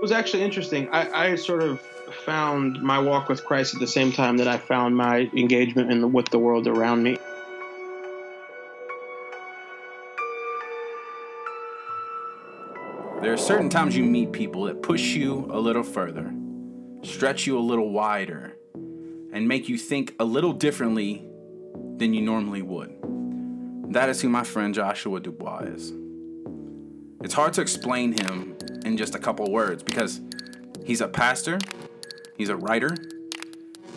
It was actually interesting. I, I sort of found my walk with Christ at the same time that I found my engagement in the, with the world around me. There are certain times you meet people that push you a little further, stretch you a little wider, and make you think a little differently than you normally would. That is who my friend Joshua Dubois is. It's hard to explain him in just a couple words because he's a pastor, he's a writer,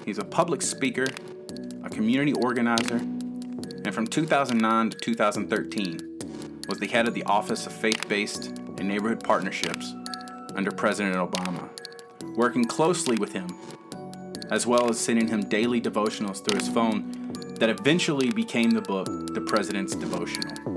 he's a public speaker, a community organizer, and from 2009 to 2013 was the head of the Office of Faith Based and Neighborhood Partnerships under President Obama, working closely with him, as well as sending him daily devotionals through his phone that eventually became the book, The President's Devotional.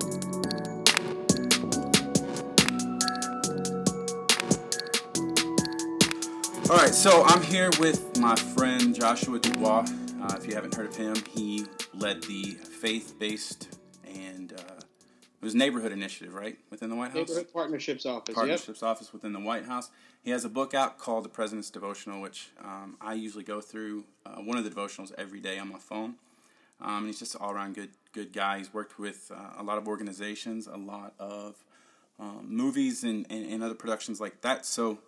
All right, so I'm here with my friend Joshua Dubois. Uh, if you haven't heard of him, he led the faith-based and uh, it was neighborhood initiative, right, within the White House. Neighborhood Partnerships Office. Partnerships yep. Office within the White House. He has a book out called The President's Devotional, which um, I usually go through uh, one of the devotionals every day on my phone. Um, he's just an all-around good good guy. He's worked with uh, a lot of organizations, a lot of um, movies, and, and, and other productions like that. So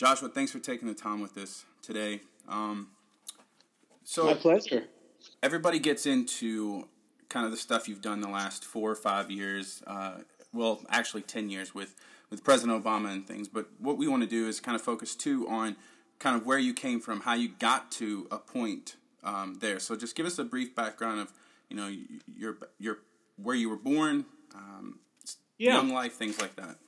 Joshua, thanks for taking the time with us today. Um, so my pleasure. Everybody gets into kind of the stuff you've done the last four or five years. Uh, well, actually, ten years with with President Obama and things. But what we want to do is kind of focus too on kind of where you came from, how you got to a point um, there. So just give us a brief background of you know your your where you were born, um, yeah. young life, things like that.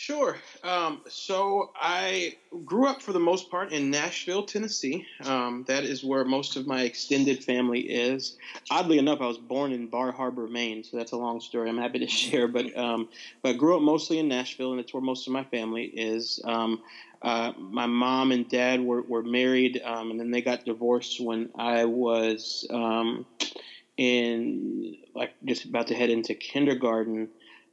Sure. Um, so I grew up for the most part in Nashville, Tennessee. Um, that is where most of my extended family is. Oddly enough, I was born in Bar Harbor, Maine, so that's a long story. I'm happy to share, but um, but I grew up mostly in Nashville, and it's where most of my family is. Um, uh, my mom and dad were, were married, um, and then they got divorced when I was um, in like just about to head into kindergarten.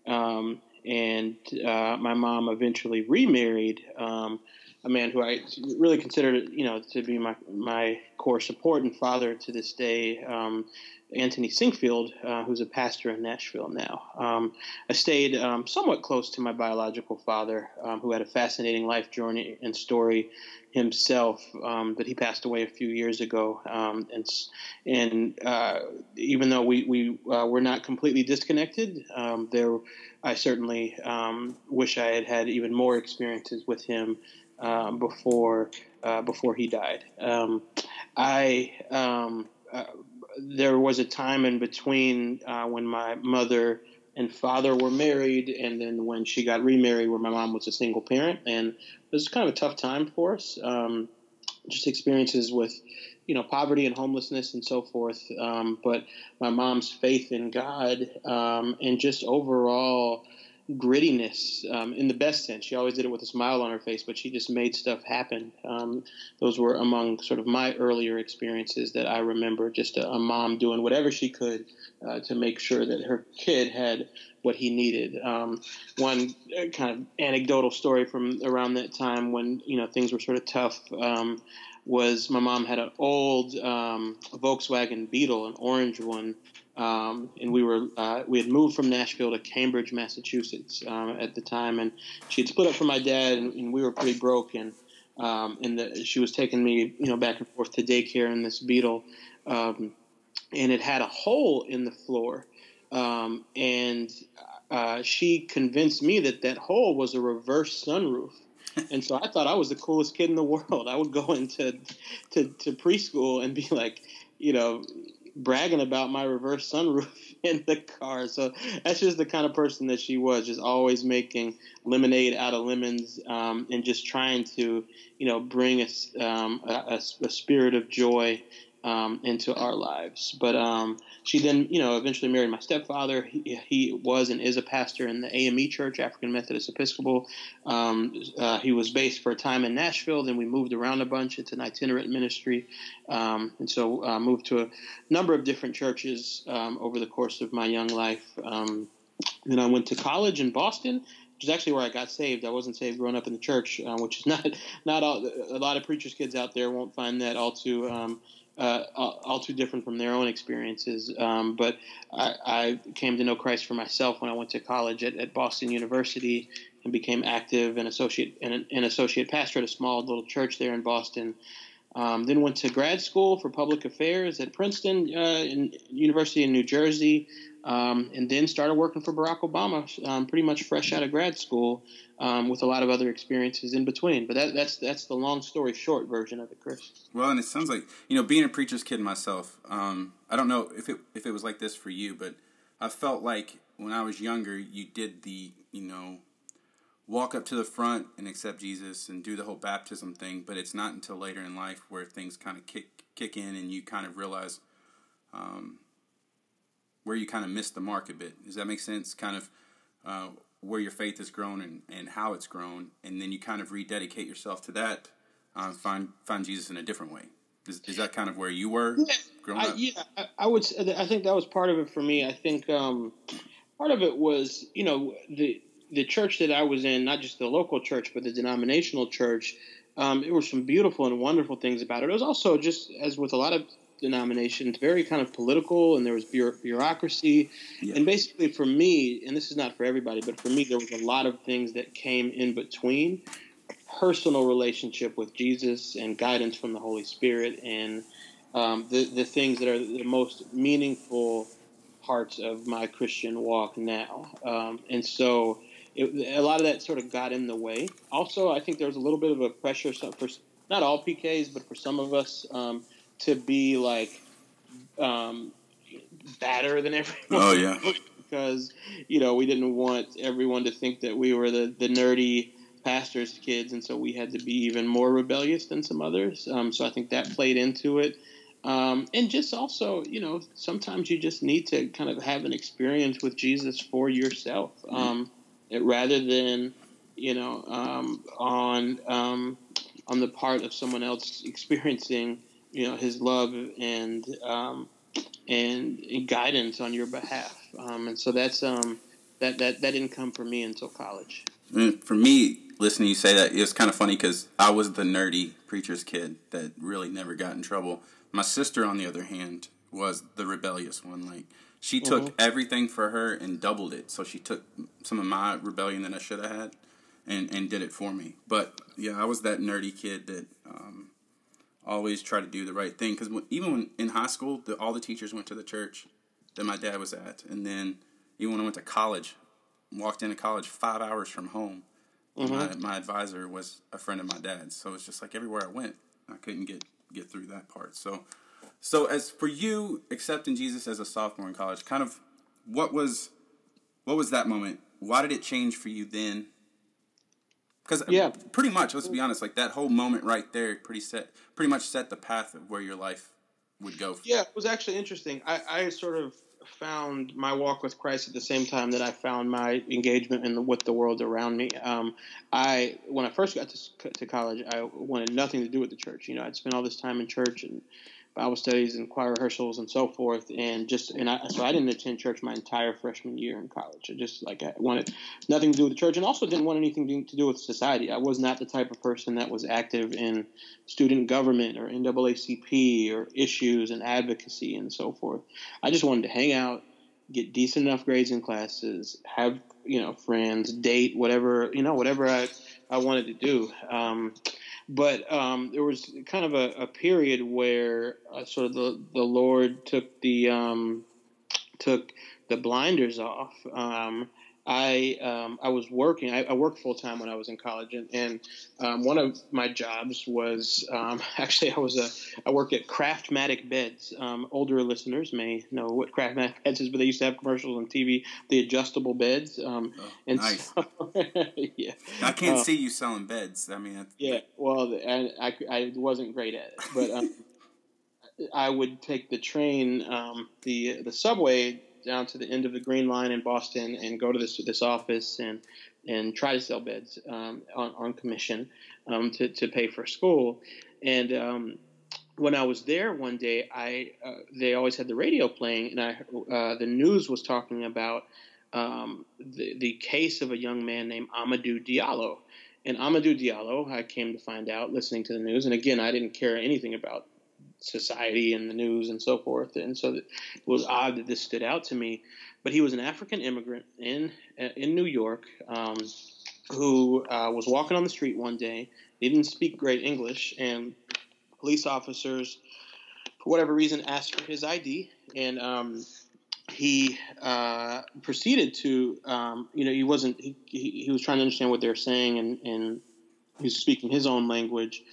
Um, and uh, my mom eventually remarried um, a man who I really considered, you know, to be my my core support and father to this day, um, Anthony Sinkfield, uh, who's a pastor in Nashville now. Um, I stayed um, somewhat close to my biological father, um, who had a fascinating life journey and story himself, um, but he passed away a few years ago. And and uh, even though we we uh, were not completely disconnected, there I certainly um, wish I had had even more experiences with him um, before uh, before he died. Um, I uh, there was a time in between uh, when my mother and father were married, and then when she got remarried, where my mom was a single parent, and it was kind of a tough time for us. Um, just experiences with, you know, poverty and homelessness and so forth. Um, but my mom's faith in God um, and just overall grittiness um, in the best sense. She always did it with a smile on her face, but she just made stuff happen. Um, those were among sort of my earlier experiences that I remember. Just a, a mom doing whatever she could uh, to make sure that her kid had what he needed. Um, one uh, kind of anecdotal story from around that time when you know things were sort of tough um, was my mom had an old um, Volkswagen Beetle, an orange one, um, and we were uh, we had moved from Nashville to Cambridge, Massachusetts um, at the time, and she had split up from my dad, and, and we were pretty broke, and um, and the, she was taking me you know back and forth to daycare in this Beetle, um, and it had a hole in the floor, um, and uh, she convinced me that that hole was a reverse sunroof. And so I thought I was the coolest kid in the world. I would go into to, to preschool and be like, you know, bragging about my reverse sunroof in the car. So that's just the kind of person that she was, just always making lemonade out of lemons um, and just trying to, you know, bring a, um, a, a spirit of joy um, into our lives. But um, she then, you know, eventually married my stepfather. He, he, was and is a pastor in the AME Church, African Methodist Episcopal. Um, uh, he was based for a time in Nashville. Then we moved around a bunch. It's an itinerant ministry, um, and so uh, moved to a number of different churches um, over the course of my young life. Um, then I went to college in Boston which is actually where I got saved. I wasn't saved growing up in the church, uh, which is not not all, a lot of preachers' kids out there won't find that all too um, uh, all, too different from their own experiences. Um, but I, I, came to know Christ for myself when I went to college at, at Boston University and became active and associate and an associate pastor at a small little church there in Boston. Um, then went to grad school for public affairs at Princeton uh, in, University in New Jersey, um, and then started working for Barack Obama, um, pretty much fresh out of grad school, um, with a lot of other experiences in between. But that, that's that's the long story short version of it, Chris. Well, and it sounds like you know, being a preacher's kid myself. Um, I don't know if it if it was like this for you, but I felt like when I was younger, you did the you know walk up to the front and accept Jesus and do the whole baptism thing, but it's not until later in life where things kind of kick kick in and you kind of realize um, where you kind of missed the mark a bit. Does that make sense? Kind of uh, where your faith has grown and, and how it's grown, and then you kind of rededicate yourself to that, uh, find find Jesus in a different way. Is, is that kind of where you were yeah, growing I, up? Yeah, I, I, would. I think that was part of it for me. I think um, part of it was, you know, the the church that I was in, not just the local church, but the denominational church, um, there were some beautiful and wonderful things about it. It was also just, as with a lot of denominations, very kind of political, and there was bureaucracy. Yeah. And basically, for me, and this is not for everybody, but for me, there was a lot of things that came in between personal relationship with Jesus and guidance from the Holy Spirit, and um, the the things that are the most meaningful parts of my Christian walk now. Um, and so it, a lot of that sort of got in the way. Also, I think there was a little bit of a pressure for not all PKs, but for some of us um, to be like um, better than everyone. Oh yeah. because you know we didn't want everyone to think that we were the the nerdy pastors' kids, and so we had to be even more rebellious than some others. Um, so I think that played into it. Um, and just also, you know, sometimes you just need to kind of have an experience with Jesus for yourself. Um, it, rather than you know um, on um, on the part of someone else experiencing you know his love and um, and guidance on your behalf. Um, and so that's um, that that that didn't come for me until college. And for me, listening to you say that, it was kind of funny because I was the nerdy preacher's kid that really never got in trouble. My sister, on the other hand, was the rebellious one. Like she took mm-hmm. everything for her and doubled it. So she took some of my rebellion that I should have had and, and did it for me. But yeah, I was that nerdy kid that um, always try to do the right thing. Because even when, in high school, the, all the teachers went to the church that my dad was at. And then even when I went to college, walked into college five hours from home. Mm-hmm. My, my advisor was a friend of my dad's. So it's just like everywhere I went, I couldn't get, get through that part. So so as for you accepting Jesus as a sophomore in college, kind of what was what was that moment? Why did it change for you then? Because yeah, pretty much. Let's be honest. Like that whole moment right there, pretty set, pretty much set the path of where your life would go. Yeah, it was actually interesting. I, I sort of found my walk with Christ at the same time that I found my engagement in the, with the world around me. Um, I when I first got to, to college, I wanted nothing to do with the church. You know, I'd spent all this time in church and Bible studies and choir rehearsals and so forth. And just and I, so I didn't attend church my entire freshman year in college. I just like I wanted nothing to do with the church, and also didn't want anything to do with society. I was not the type of person that was active in student government or NAACP or issues and advocacy and so forth. I just wanted to hang out, get decent enough grades in classes, have you know friends, date, whatever you know, whatever I I wanted to do. Um, but um, there was kind of a, a period where uh, sort of the, the Lord took the um, took the blinders off. Um, I um, I was working. I, I worked full time when I was in college, and, and um, one of my jobs was um, actually I was a I worked at Craftmatic Beds. Um, older listeners may know what Craftmatic Beds is, but they used to have commercials on TV. The adjustable beds. Um, oh, and nice. So, yeah, I can't uh, see you selling beds. I mean, yeah. Well, I, I, I wasn't great at it, but um, I would take the train, the the subway down to the end of the Green Line in Boston and go to this this office and and try to sell beds um, on, on commission um, to, to pay for school. And um, when I was there one day, I uh, they always had the radio playing, and I uh, the news was talking about um, the, the case of a young man named Amadou Diallo. And Amadou Diallo, I came to find out listening to the news, and again, I didn't care anything about society and the news and so forth, and so it was odd that this stood out to me. But he was an African immigrant in in New York um, who uh, was walking on the street one day. He didn't speak great English, and police officers, for whatever reason, asked for his ID, and um, he uh, proceeded to, um, you know, he wasn't, he, he, he, was trying to understand what they were saying, and, and he was speaking his own language.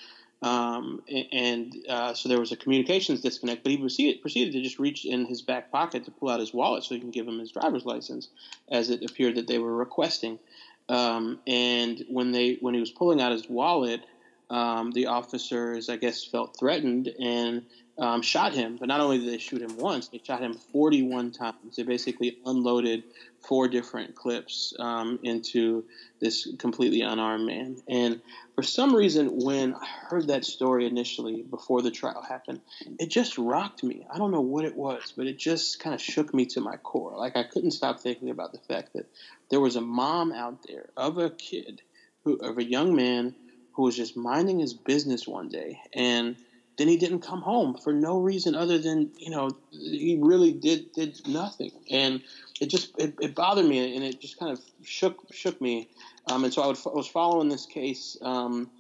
Um, and uh, so there was a communications disconnect, but he proceeded, proceeded to just reach in his back pocket to pull out his wallet so he can give him his driver's license, as it appeared that they were requesting. Um, and when they when he was pulling out his wallet, um, the officers, I guess, felt threatened and um, shot him. But not only did they shoot him once, they shot him 41 times. They basically unloaded four different clips um, into this completely unarmed man. And for some reason, when I heard that story initially before the trial happened, it just rocked me. I don't know what it was, but it just kind of shook me to my core. Like I couldn't stop thinking about the fact that there was a mom out there of a kid, who, of a young man who was just minding his business one day and then he didn't come home for no reason other than you know he really did did nothing. And it just it, it bothered me and it just kind of shook shook me. Um, and so I, would, I, was following this case um,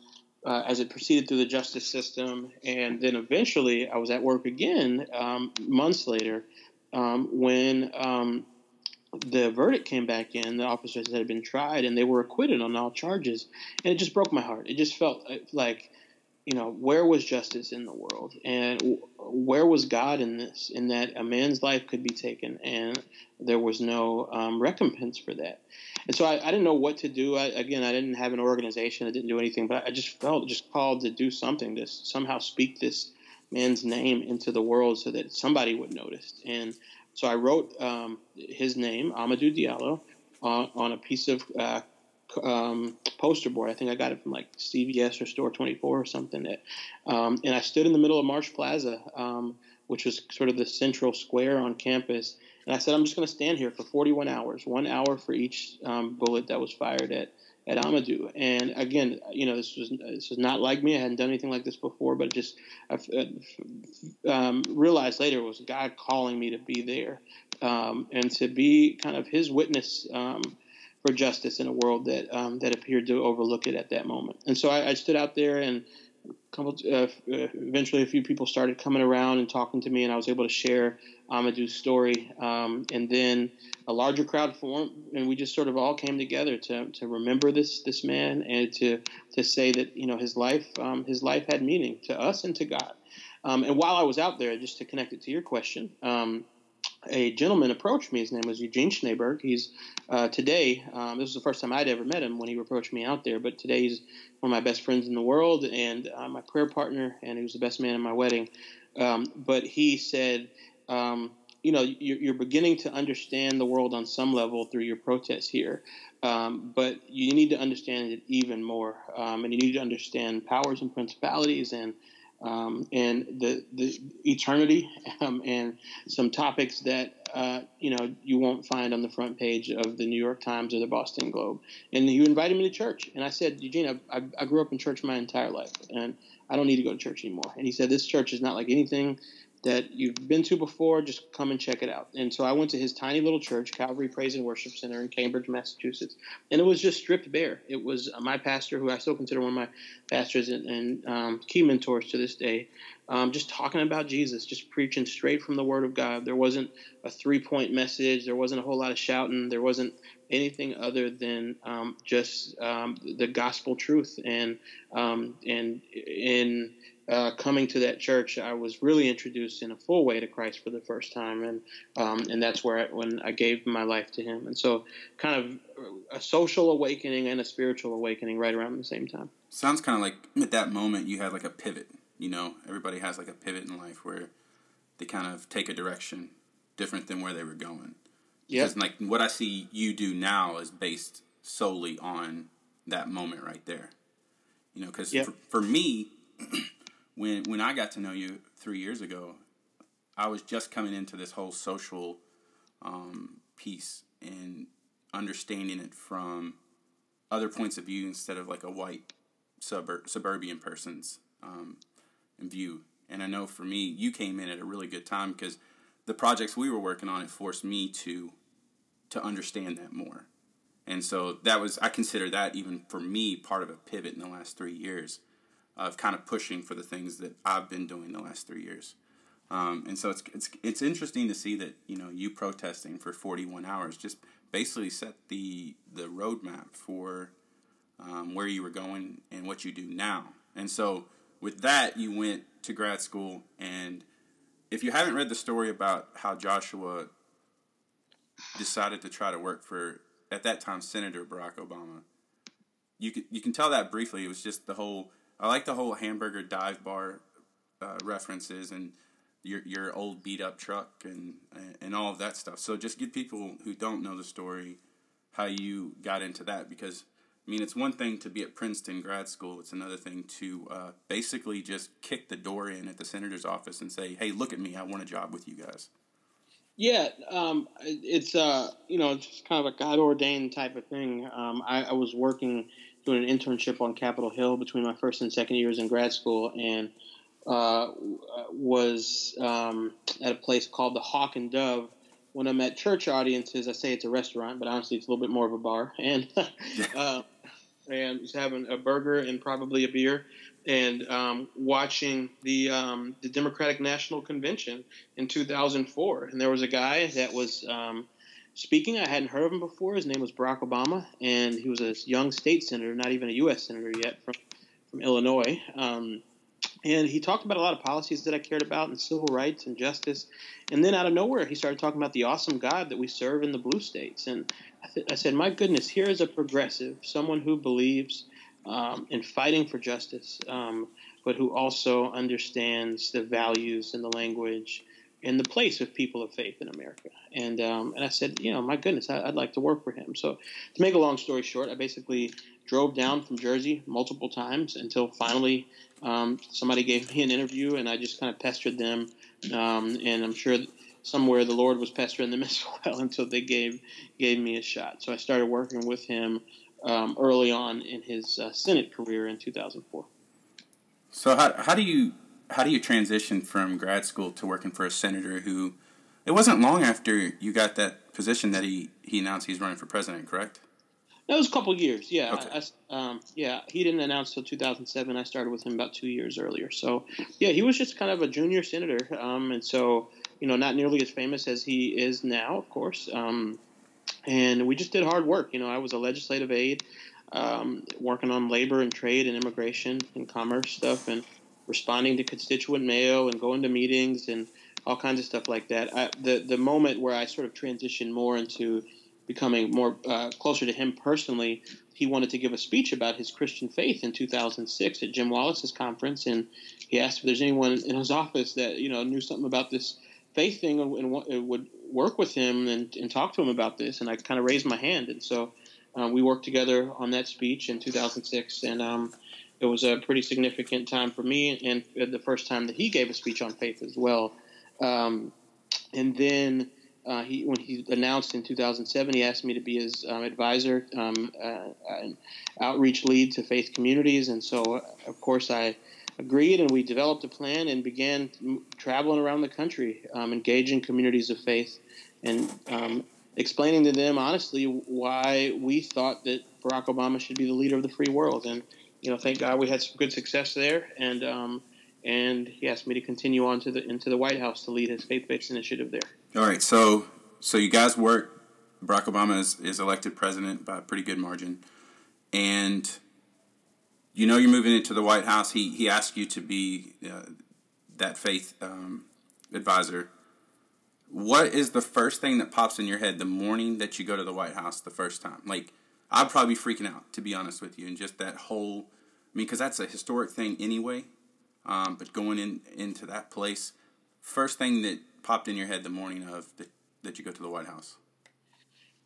uh, as it proceeded through the justice system. And then eventually I was at work again um, months later um, when um, the verdict came back in the officers had been tried and they were acquitted on all charges. And it just broke my heart. It just felt uh, like you know, where was justice in the world, and where was God in this? In that a man's life could be taken, and there was no um, recompense for that. And so I, I, didn't know what to do. I, again, I didn't have an organization. I didn't do anything, but I just felt just called to do something to somehow speak this man's name into the world so that somebody would notice. And so I wrote um, his name, Amadou Diallo, on, on a piece of uh, um, poster board. I think I got it from like CVS or Store 24 or something. That, um, and I stood in the middle of Marsh Plaza, um, which was sort of the central square on campus. And I said, I'm just going to stand here for 41 hours, one hour for each um, bullet that was fired at at Amadou. And again, you know, this was this was not like me. I hadn't done anything like this before, but just I um, realized later it was God calling me to be there um, and to be kind of His witness um, for justice in a world that um, that appeared to overlook it at that moment. And so I, I stood out there, and couple, uh, eventually a few people started coming around and talking to me, and I was able to share Amadou's story. Um, and then a larger crowd formed, and we just sort of all came together to, to remember this this man and to to say that you know his life um, his life had meaning to us and to God. Um, and while I was out there, just to connect it to your question, um, a gentleman approached me. His name was Eugene Schneeberg. He's uh, today. Um, this was the first time I'd ever met him when he approached me out there. But today he's one of my best friends in the world and uh, my prayer partner, and he was the best man in my wedding. Um, but he said, um, you know, you're, you're, beginning to understand the world on some level through your protests here, um, but you need to understand it even more, um, and you need to understand powers and principalities and um, and the, the eternity um, and some topics that uh, you know you won't find on the front page of the New York Times or the Boston Globe. And you invited me to church, and I said, Eugene, I, I, I grew up in church my entire life, and I don't need to go to church anymore. And he said, this church is not like anything that you've been to before, just come and check it out. And so I went to his tiny little church, Calvary Praise and Worship Center in Cambridge, Massachusetts, and it was just stripped bare. It was my pastor, who I still consider one of my pastors and, and um, key mentors to this day, um, just talking about Jesus, just preaching straight from the Word of God. There wasn't a three point message, there wasn't a whole lot of shouting, there wasn't anything other than um, just um, the gospel truth and um, and in uh, coming to that church, I was really introduced in a full way to Christ for the first time, and um, and that's where I, when I gave my life to Him, and so kind of a social awakening and a spiritual awakening right around the same time. Sounds kind of like at that moment you had like a pivot. You know, everybody has like a pivot in life where they kind of take a direction different than where they were going. Yeah. Like what I see you do now is based solely on that moment right there. You know, because yep. for, for me. when when I got to know you three years ago, I was just coming into this whole social um, piece, and understanding it from other points of view instead of like a white suburb suburban person's um, view. And I know for me, you came in at a really good time because the projects we were working on it forced me to to understand that more. And so that was I consider that even for me part of a pivot in the last three years of kind of pushing for the things that I've been doing the last three years. Um, and so it's, it's it's interesting to see that you know you protesting for 41 hours just basically set the the roadmap for um, where you were going and what you do now. And so with that, you went to grad school. And if you haven't read the story about how Joshua decided to try to work for at that time Senator Barack Obama, you can you can tell that briefly. It was just the whole. I like the whole hamburger dive bar uh, references and your your old beat up truck and and all of that stuff. So just give people who don't know the story how you got into that because I mean it's one thing to be at Princeton grad school. It's another thing to uh, basically just kick the door in at the senator's office and say, "Hey, look at me! I want a job with you guys." Yeah, um, it's uh, you know just kind of a God ordained type of thing. Um, I, I was working doing an internship on Capitol Hill between my first and second years in grad school, and uh, was um, at a place called the Hawk and Dove. When I'm at church audiences, I say it's a restaurant, but honestly, it's a little bit more of a bar. And uh, and was having a burger and probably a beer, and um, watching the um, the Democratic National Convention in 2004. And there was a guy that was um, speaking. I hadn't heard of him before. His name was Barack Obama, and he was a young state senator, not even a U.S. senator yet, from from Illinois. Um, and he talked about a lot of policies that I cared about and civil rights and justice. And then out of nowhere, he started talking about the awesome God that we serve in the blue states. And I, th- I said, my goodness, here is a progressive, someone who believes um, in fighting for justice, um, but who also understands the values and the language and the place of people of faith in America. And um, and I said, you know, my goodness, I, would like to work for him. So to make a long story short, I basically drove down from Jersey multiple times until finally um, somebody gave me an interview, and I just kind of pestered them. Um, and I'm sure somewhere the Lord was pestering them as well until they gave gave me a shot. So I started working with him um, early on in his uh, Senate career in 2004. So how how do you how do you transition from grad school to working for a senator who it wasn't long after you got that position that he, he announced he's running for president, correct? That was a couple years, yeah. Okay. I, um, yeah, he didn't announce till 2007. I started with him about two years earlier. So, yeah, he was just kind of a junior senator, um, and so you know, not nearly as famous as he is now, of course. Um, and we just did hard work. You know, I was a legislative aide, um, working on labor and trade and immigration and commerce stuff, and responding to constituent mail and going to meetings and all kinds of stuff like that. I, the the moment where I sort of transitioned more into becoming more uh, closer to him personally, he wanted to give a speech about his Christian faith in 2006 at Jim Wallis's conference, and he asked if there's anyone in his office that you know knew something about this faith thing and, would work with him and, and, talk to him about this. And I kind of raised my hand, and so um, we worked together on that speech in 2006, and um, it was a pretty significant time for me, and the first time that he gave a speech on faith as well. Um, and then uh, he when he announced in 2007, he asked me to be his um, advisor, um, uh, outreach lead to faith communities, and so uh, of course I agreed, and we developed a plan and began traveling around the country, um, engaging communities of faith, and um, explaining to them honestly why we thought that Barack Obama should be the leader of the free world. And you know, thank God we had some good success there, and um, and he asked me to continue on to the into the White House to lead his faith-based initiative there. All right, so so you guys work. Barack Obama is, is elected president by a pretty good margin, and you know you're moving into the White House. He he asked you to be uh, that faith um, advisor. What is the first thing that pops in your head the morning that you go to the White House the first time? Like I'd probably be freaking out to be honest with you, and just that whole. I mean, because that's a historic thing anyway. Um, but going in into that place, first thing that popped in your head the morning of the, that you go to the White House?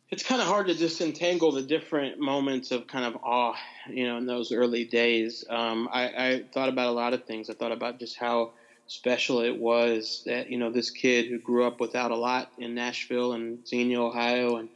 It's kind of hard to disentangle the different moments of kind of awe, you know, in those early days. Um, I, I thought about a lot of things. I thought about just how special it was that you know this kid who grew up without a lot in Nashville and Xenia, Ohio, and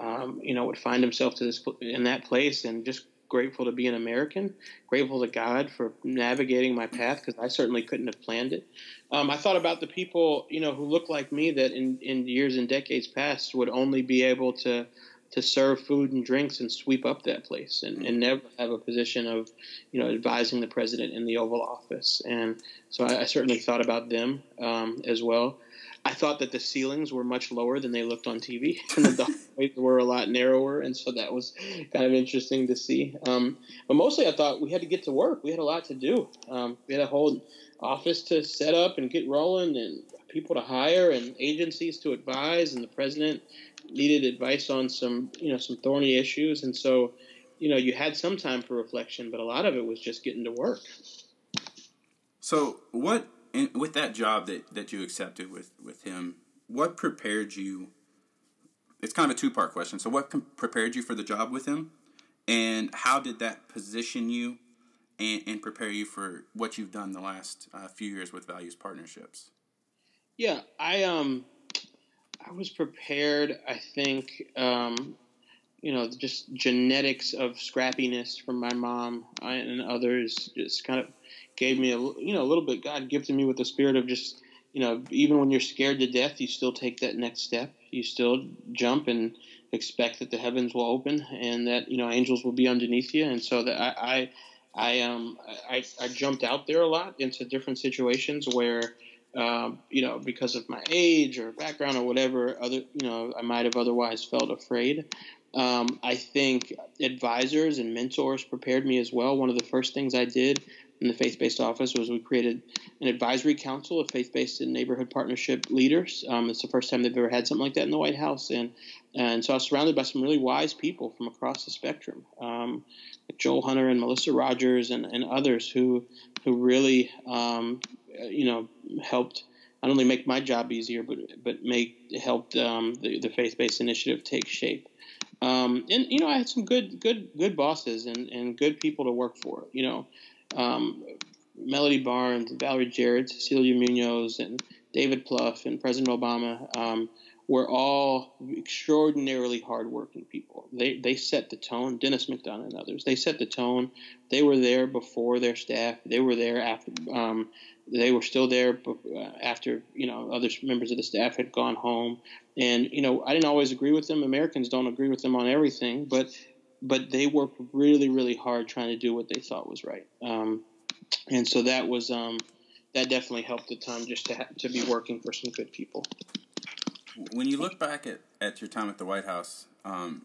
um, you know, would find himself to this in that place, and just grateful to be an American, grateful to God for navigating my path because I certainly couldn't have planned it. Um, I thought about the people, you know, who look like me that in, in years and decades past would only be able to to serve food and drinks and sweep up that place and, and never have a position of, you know, advising the president in the Oval Office. And so I, I certainly thought about them um, as well. I thought that the ceilings were much lower than they looked on TV, and the hallways were a lot narrower, and so that was kind of interesting to see. Um, but mostly, I thought we had to get to work. We had a lot to do. Um, we had a whole office to set up and get rolling, and people to hire, and agencies to advise, and the president needed advice on some, you know, some thorny issues, and so, you know, you had some time for reflection, but a lot of it was just getting to work. So, what and with that job that, that you accepted with, with him, what prepared you? It's kind of a two part question. So, what prepared you for the job with him, and how did that position you and, and prepare you for what you've done the last uh, few years with Values Partnerships? Yeah, I um, I was prepared. I think um, you know, just genetics of scrappiness from my mom and others just kind of gave me a you know a little bit. God gifted me with the spirit of just you know even when you're scared to death, you still take that next step. You still jump and expect that the heavens will open and that you know angels will be underneath you. And so that I I, I um I, I jumped out there a lot into different situations where. Um, you know, because of my age or background or whatever, other you know, I might have otherwise felt afraid. Um, I think advisors and mentors prepared me as well. One of the first things I did in the faith based office was we created an advisory council of faith based and neighborhood partnership leaders. Um, it's the first time they've ever had something like that in the White House, and and so I was surrounded by some really wise people from across the spectrum, um, like Joel Hunter and Melissa Rogers and, and others who who really um, you know helped not only make my job easier, but but make helped um, the, the faith based initiative take shape. Um, and you know, I had some good, good, good bosses and, and good people to work for. You know, um, Melody Barnes, Valerie Jarrett, Cecilia Munoz, and David Plouffe, and President Obama um, were all extraordinarily hardworking people. They they set the tone. Denis McDonough and others. They set the tone. They were there before their staff. They were there after. Um, they were still there after you know other members of the staff had gone home. And you know I didn't always agree with them. Americans don't agree with them on everything, but but they worked really, really hard trying to do what they thought was right. Um, and so that was um, that definitely helped the time just to ha- to be working for some good people. When you look back at, at your time at the White House, um,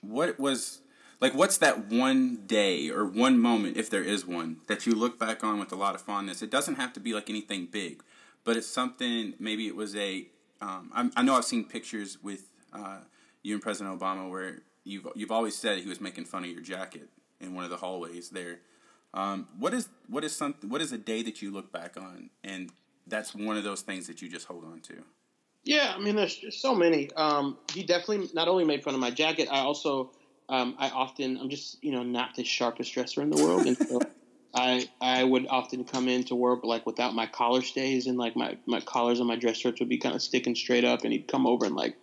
what was like what's that one day or one moment if there is one that you look back on with a lot of fondness it doesn't have to be like anything big but it's something maybe it was a um, I know i've seen pictures with uh, you and President Obama, where you've you've always said he was making fun of your jacket in one of the hallways there. Um, what is what is something? What is a day that you look back on, and that's one of those things that you just hold on to? Yeah, I mean, there's just so many. Um, he definitely not only made fun of my jacket. I also, um, I often, I'm just you know not the sharpest dresser in the world, and so I I would often come into work like without my collar stays and like my, my collars on my dress shirts would be kind of sticking straight up and he'd come over and like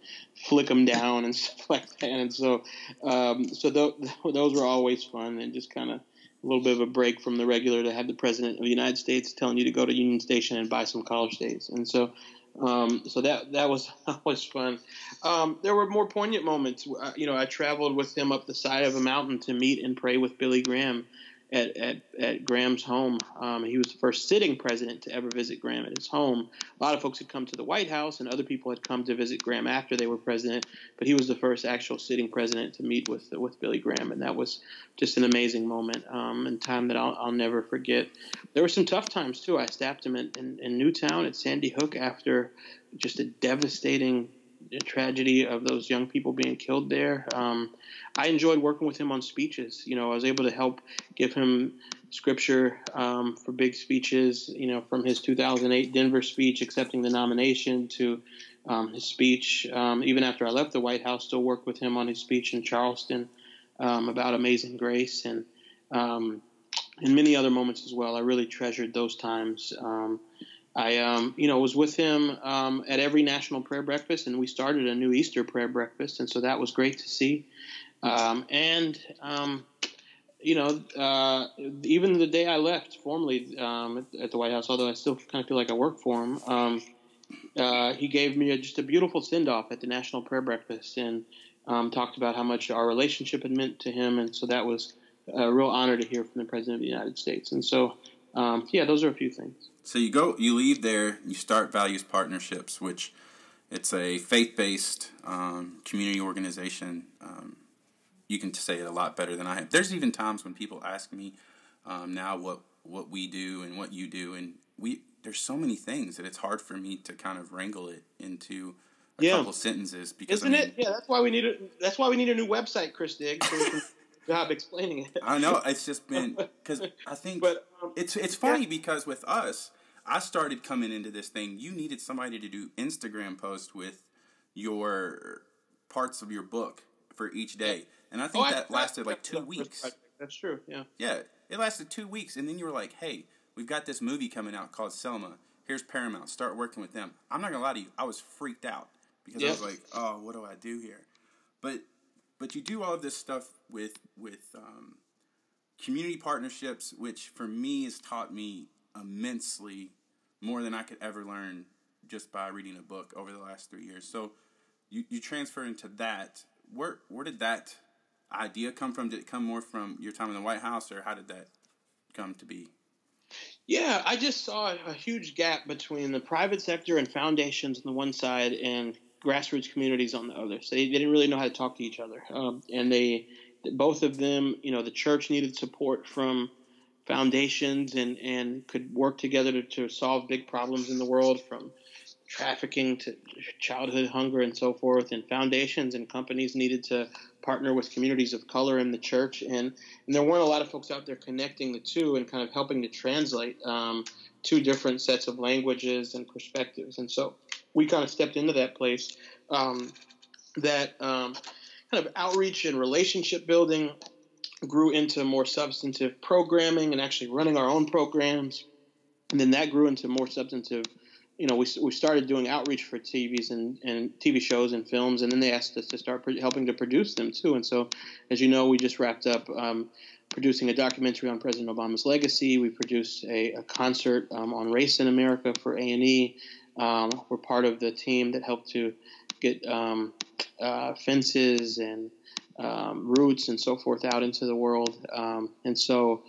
flick them down and stuff like that and so um, so th- those were always fun and just kind of a little bit of a break from the regular to have the president of the United States telling you to go to Union Station and buy some collar stays. and so um, so that that was always fun. Um, there were more poignant moments. Uh, you know, I traveled with him up the side of a mountain to meet and pray with Billy Graham at, at, at Graham's home. Um, he was the first sitting president to ever visit Graham at his home. A lot of folks had come to the White House, and other people had come to visit Graham after they were president. But he was the first actual sitting president to meet with with Billy Graham, and that was just an amazing moment um, and time that I'll, I'll never forget. There were some tough times too. I staffed him in, in, in Newtown at Sandy Hook after just a devastating tragedy of those young people being killed there. Um, I enjoyed working with him on speeches. You know, I was able to help give him scripture um, for big speeches. You know, from his 2008 Denver speech accepting the nomination to um, his speech, um, even after I left the White House, still worked with him on his speech in Charleston um, about Amazing Grace and um, and many other moments as well. I really treasured those times. Um, I, um, you know, was with him um, at every National Prayer Breakfast, and we started a new Easter Prayer Breakfast, and so that was great to see. Um, and um, you know, uh, even the day I left formally um, at, at, the White House, although I still kind of feel like I work for him, um, uh, he gave me a, just a beautiful send off at the National Prayer Breakfast and talked about how much our relationship had meant to him. And so that was a real honor to hear from the President of the United States. And so, yeah, those are a few things. So you go, you leave there, you start Values Partnerships, which it's a faith based um, community organization um, you can say it a lot better than I have. There's even times when people ask me um, now what what we do and what you do, and we there's so many things that it's hard for me to kind of wrangle it into a yeah. couple sentences. Because isn't I mean, it? Yeah, that's why we need a that's why we need a new website, Chris Diggs. So job explaining it. I know it's just been because I think but, um, it's it's funny yeah. because with us, I started coming into this thing. You needed somebody to do Instagram posts with your parts of your book for each day and I think oh, that I, lasted like two weeks. That's true. Yeah. Yeah, it lasted two weeks, and then you were like, "Hey, we've got this movie coming out called Selma. Here's Paramount. Start working with them." I'm not gonna lie to you, I was freaked out because I was like, "Oh, what do I do here?" But but you do all of this stuff with with um, community partnerships, which for me has taught me immensely more than I could ever learn just by reading a book over the last three years. So you, you transfer into that. Where where did that idea come from? Did it come more from your time in the White House, or how did that come to be? Yeah, I just saw a huge gap between the private sector and foundations on the one side and grassroots communities on the other. So they didn't really know how to talk to each other, um, and they both of them, you know, the church needed support from foundations and and could work together to, to solve big problems in the world from trafficking to childhood hunger and so forth and foundations and companies needed to partner with communities of color in the church, and, and there weren't a lot of folks out there connecting the two and kind of helping to translate um, two different sets of languages and perspectives. And so we kind of stepped into that place um, that um, kind of outreach and relationship building grew into more substantive programming and actually running our own programs. And then that grew into more substantive you know, we, we started doing outreach for TVs and, and TV shows and films, and then they asked us to start pro- helping to produce them too. And so, as you know, we just wrapped up um, producing a documentary on President Obama's legacy. We produced a, a concert um, on race in America for A and E. Um, we're part of the team that helped to get um, uh, fences and um, roots and so forth out into the world. Um, and so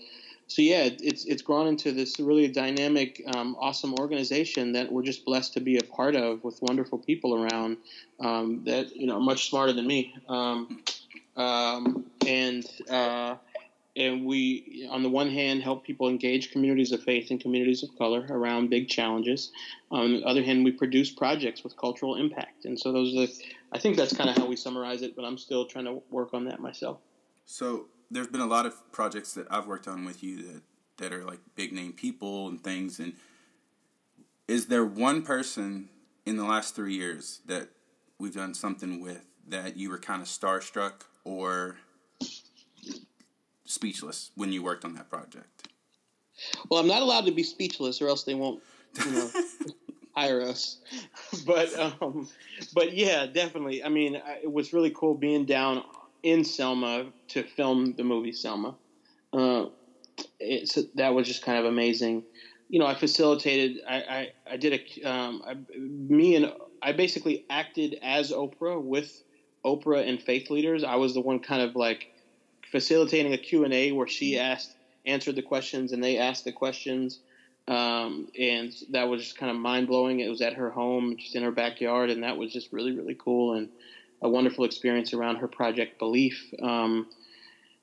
so yeah, it's it's grown into this really dynamic, um, awesome organization that we're just blessed to be a part of with wonderful people around um, that you know are much smarter than me, um, um and uh, and we on the one hand help people engage communities of faith and communities of color around big challenges. On the other hand, we produce projects with cultural impact, and so those are. The, I think that's kind of how we summarize it, but I'm still trying to work on that myself. So there's been a lot of projects that I've worked on with you that that are like big name people and things. And is there one person in the last three years that we've done something with that you were kind of starstruck or speechless when you worked on that project? Well, I'm not allowed to be speechless, or else they won't, you know, hire us. But, um, but yeah, definitely. I mean, it was really cool being down in Selma to film the movie Selma. Uh, it's that was just kind of amazing. You know, I facilitated. I I, I did a um, I, me and I basically acted as Oprah with Oprah and faith leaders. I was the one kind of like facilitating a Q and A where she asked, answered the questions, and they asked the questions. Um, and that was just kind of mind blowing. It was at her home, just in her backyard, and that was just really really cool. And a wonderful experience around her project Belief. Um,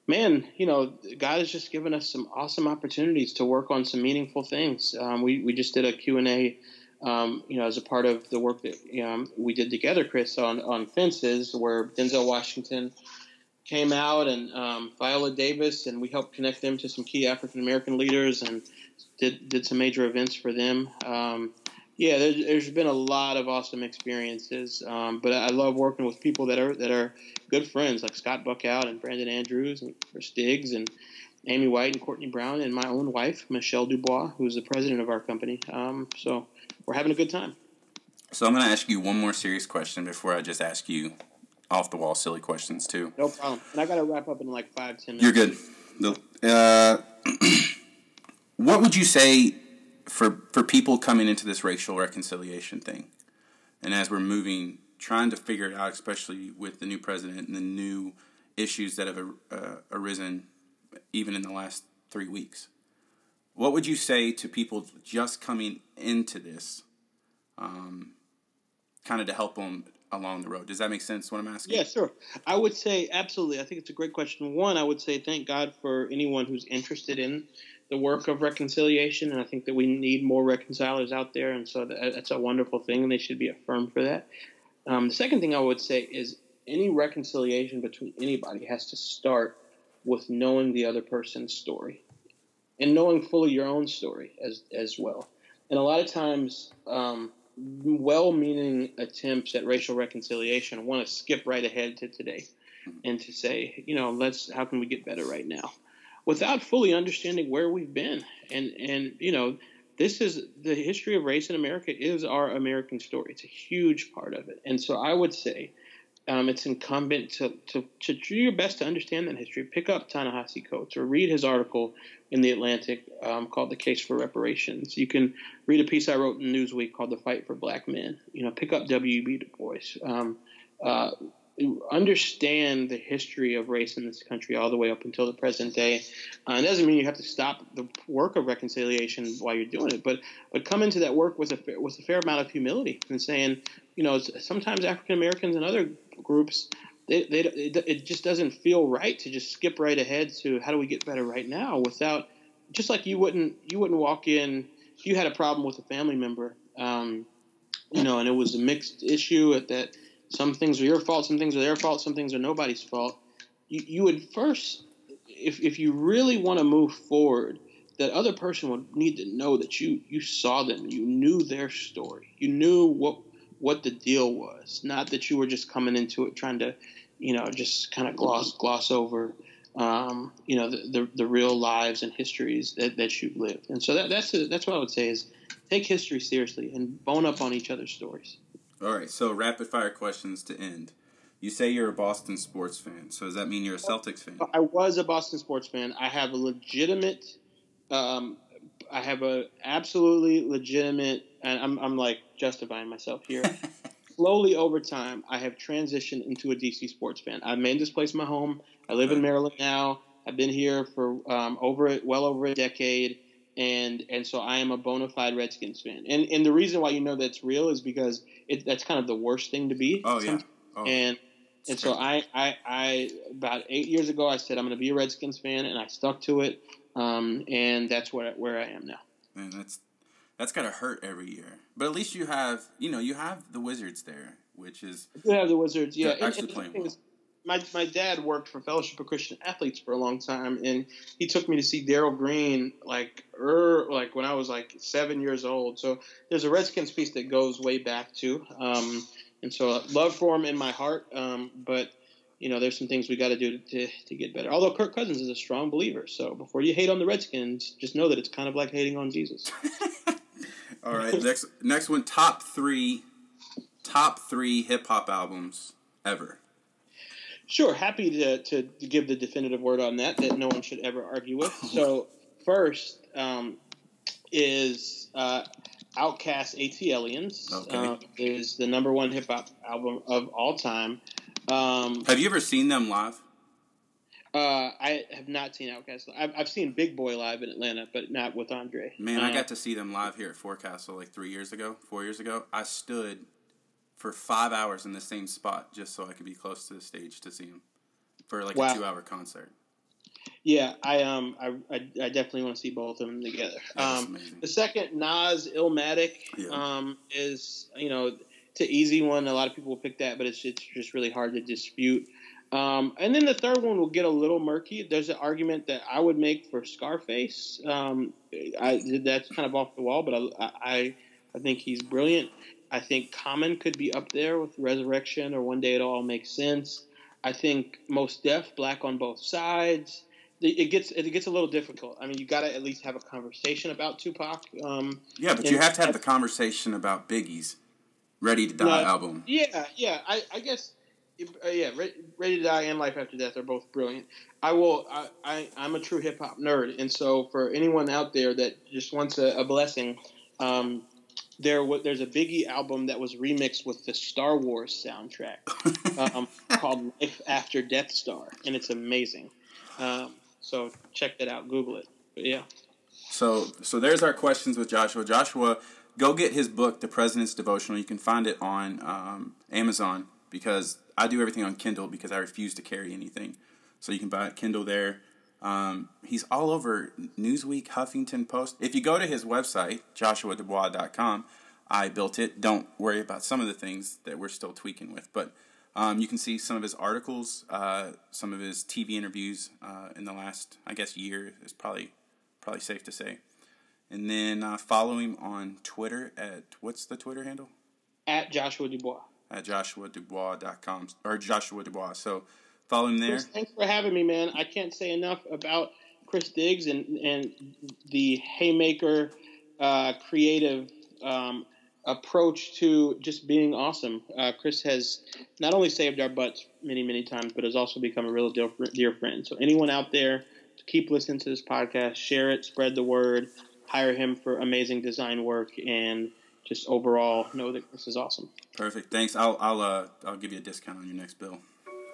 man, you know, God has just given us some awesome opportunities to work on some meaningful things. Um, we, we just did a Q&A, um, you know, as a part of the work that um, we did together, Chris, on, on fences, where Denzel Washington came out and um, Viola Davis, and we helped connect them to some key African American leaders and did, did some major events for them. Um, yeah, there's, there's been a lot of awesome experiences, um, but I love working with people that are that are good friends, like Scott Buckout and Brandon Andrews and Chris Diggs, and Amy White and Courtney Brown, and my own wife, Michelle Dubois, who's the president of our company. Um, so we're having a good time. So I'm going to ask you one more serious question before I just ask you off the wall silly questions too. No problem. And I got to wrap up in like five ten minutes. You're good. Uh, what would you say for for people coming into this racial reconciliation thing, and as we're moving, trying to figure it out, especially with the new president and the new issues that have uh, arisen, even in the last three weeks? What would you say to people just coming into this? Um, kind of to help them along the road. Does that make sense? What I'm asking? Yeah, sure. I would say absolutely. I think it's a great question. One, I would say thank God for anyone who's interested in the work of reconciliation, and I think that we need more reconcilers out there, and so that's a wonderful thing, and they should be affirmed for that. Um, the second thing I would say is any reconciliation between anybody has to start with knowing the other person's story and knowing fully your own story as as well. And a lot of times, um, well-meaning attempts at racial reconciliation want to skip right ahead to today and to say, you know, let's how can we get better right now, without fully understanding where we've been. And and you know, this is the history of race in America is our American story. It's a huge part of it. And so I would say um, it's incumbent to, to, to do your best to understand that history. Pick up Ta-Nehisi Coates or read his article in The Atlantic um, called The Case for Reparations. You can read a piece I wrote in Newsweek called The Fight for Black Men. You know, pick up W.E.B. Du Bois. Um, uh, understand the history of race in this country all the way up until the present day. Uh, it doesn't mean you have to stop the work of reconciliation while you're doing it, but but come into that work with a with a fair amount of humility and saying, you know, sometimes African Americans and other groups. They, they, it just doesn't feel right to just skip right ahead to how do we get better right now without just like you wouldn't you wouldn't walk in if you had a problem with a family member um, you know and it was a mixed issue at that some things are your fault, some things are their fault, some things are nobody's fault. You, you would first, if, if you really want to move forward, that other person would need to know that you you saw them, you knew their story, you knew what what the deal was, not that you were just coming into it trying to, you know, just kind of gloss gloss over, um, you know, the, the, the real lives and histories that, that you've lived. And so that, that's a, that's what I would say is take history seriously and bone up on each other's stories. All right, so rapid fire questions to end. You say you're a Boston sports fan, so does that mean you're a Celtics fan? I was a Boston sports fan. I have a legitimate, um, I have a absolutely legitimate, and I'm, I'm like justifying myself here. Slowly over time, I have transitioned into a DC sports fan. I've made this place my home. I live in Maryland now. I've been here for um, over well over a decade and and so I am a bona fide Redskins fan. And and the reason why you know that's real is because it, that's kind of the worst thing to be. Oh yeah. Oh. And and so I, I I about eight years ago I said I'm going to be a Redskins fan, and I stuck to it. Um, and that's where where I am now. Man, that's that's gotta hurt every year. But at least you have you know you have the Wizards there, which is you have the Wizards. Yeah, actually and, playing well my my dad worked for Fellowship of Christian Athletes for a long time, and he took me to see Darrell Green like er, like when I was like seven years old. So there's a Redskins piece that goes way back too, um, and so love for him in my heart. Um, but you know, there's some things we got to do to to get better. Although Kirk Cousins is a strong believer, so before you hate on the Redskins, just know that it's kind of like hating on Jesus. All right, next next one, top three, top three hip hop albums ever. Sure, happy to, to, to, give the definitive word on that that no one should ever argue with. So first um, is uh, OutKast ATLiens okay. uh, is the number one hip hop album of all time. Um, have you ever seen them live? Uh, I have not seen OutKast. I've, I've seen Big Boi live in Atlanta, but not with Andre. Man, I uh, got to see them live here at Forecastle like three years ago, four years ago. I stood for five hours in the same spot just so I could be close to the stage to see him for like wow. a two hour concert. Yeah, I um I, I, I definitely want to see both of them together. Um, the second Nas Illmatic yeah. um is you know it's an easy one. A lot of people will pick that, but it's it's just really hard to dispute. Um, and then the third one will get a little murky. There's an argument that I would make for Scarface. Um, I, that's kind of off the wall, but I, I, I think he's brilliant. I think Common could be up there with Resurrection or One Day It All Makes Sense. I think Mos Def Black on Both Sides. it gets it gets a little difficult. I mean, you got to at least have a conversation about Tupac. Um, yeah, but you have to have the conversation about Biggie's "Ready to Die" album. Yeah, yeah. I, I guess, uh, yeah. Ready, Ready, to Die and Life After Death are both brilliant. I will. I, I I'm a true hip hop nerd, and so for anyone out there that just wants a, a blessing, um, there there's a Biggie album that was remixed with the Star Wars soundtrack um, called Life After Death Star, and it's amazing. Um, so check that out. Google it. But yeah. So so there's our questions with Joshua. Joshua, go get his book, The President's Devotional. You can find it on um, Amazon because I do everything on Kindle because I refuse to carry anything. So you can buy it Kindle there. Um, he's all over Newsweek, Huffington Post. If you go to his website, joshuadubois.com, I built it. Don't worry about some of the things that we're still tweaking with, but um, you can see some of his articles, uh, some of his TV interviews uh, in the last, I guess, year is probably probably safe to say. And then uh, follow him on Twitter at what's the Twitter handle? At Joshua Dubois. At joshuadubois.com or Joshua Dubois. So follow him there. Chris, thanks for having me, man. I can't say enough about Chris Diggs and and the Haymaker uh, creative um, approach to just being awesome. Uh, Chris has not only saved our butts many, many times, but has also become a real dear, dear friend. So, anyone out there, keep listening to this podcast, share it, spread the word, hire him for amazing design work, and just overall know that this is awesome. Perfect. Thanks. I'll I'll uh, I'll give you a discount on your next bill.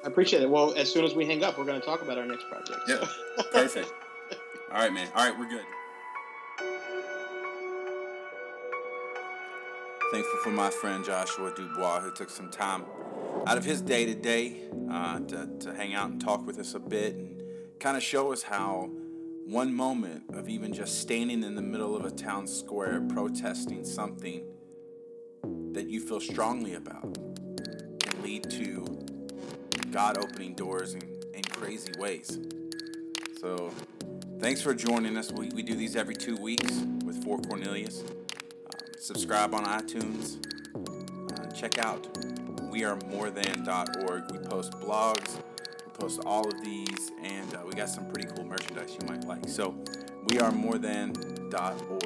I appreciate it. Well, as soon as we hang up, we're going to talk about our next project. Yeah. So. Perfect. All right, man. All right, we're good. Thankful for my friend Joshua Dubois, who took some time out of his day to day to hang out and talk with us a bit and kind of show us how one moment of even just standing in the middle of a town square protesting something that you feel strongly about can lead to God opening doors in, in crazy ways. So, thanks for joining us. We, we do these every two weeks with Four Cornelius subscribe on iTunes. Uh, check out wearemorethan.org. We post blogs, post all of these, and uh, we got some pretty cool merchandise you might like. So, wearemorethan.org.